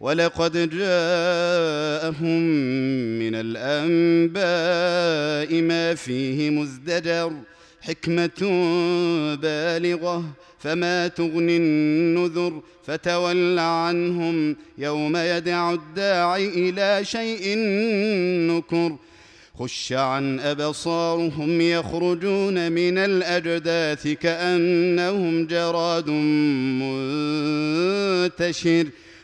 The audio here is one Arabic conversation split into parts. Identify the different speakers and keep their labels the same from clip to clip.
Speaker 1: ولقد جاءهم من الأنباء ما فيه مزدجر حكمة بالغة. فما تغني النذر فتول عنهم يوم يدع الداعي إلى شيء نكر. خش عن أبصارهم يخرجون من الأجداث كأنهم جراد منتشر.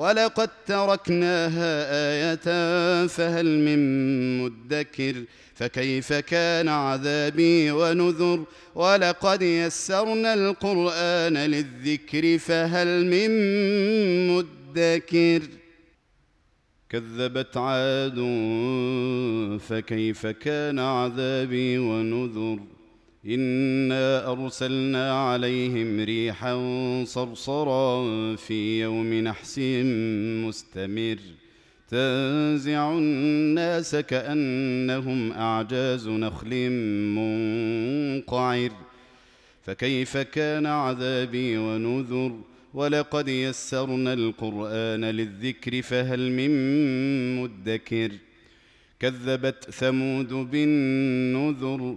Speaker 1: ولقد تركناها آية فهل من مدكر فكيف كان عذابي ونذر ولقد يسرنا القرآن للذكر فهل من مدكر كذبت عاد فكيف كان عذابي ونذر إنا أرسلنا عليهم ريحا صرصرا في يوم نحس مستمر. تنزع الناس كأنهم أعجاز نخل منقعر. فكيف كان عذابي ونذر؟ ولقد يسرنا القرآن للذكر فهل من مدكر؟ كذبت ثمود بالنذر.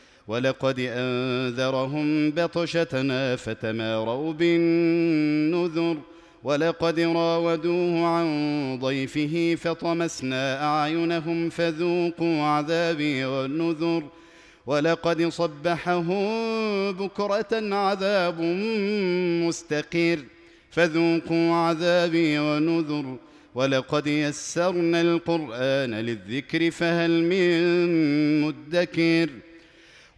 Speaker 1: ولقد أنذرهم بطشتنا فتماروا بالنذر ولقد راودوه عن ضيفه فطمسنا أعينهم فذوقوا عذابي والنذر ولقد صبحهم بكرة عذاب مستقر فذوقوا عذابي ونذر ولقد يسرنا القرآن للذكر فهل من مدكر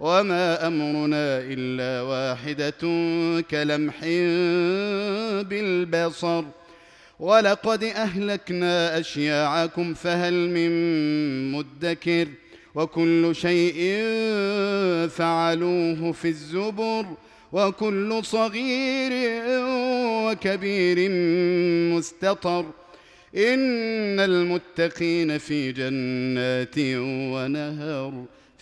Speaker 1: وما امرنا الا واحدة كلمح بالبصر ولقد اهلكنا اشياعكم فهل من مدكر وكل شيء فعلوه في الزبر وكل صغير وكبير مستطر ان المتقين في جنات ونهر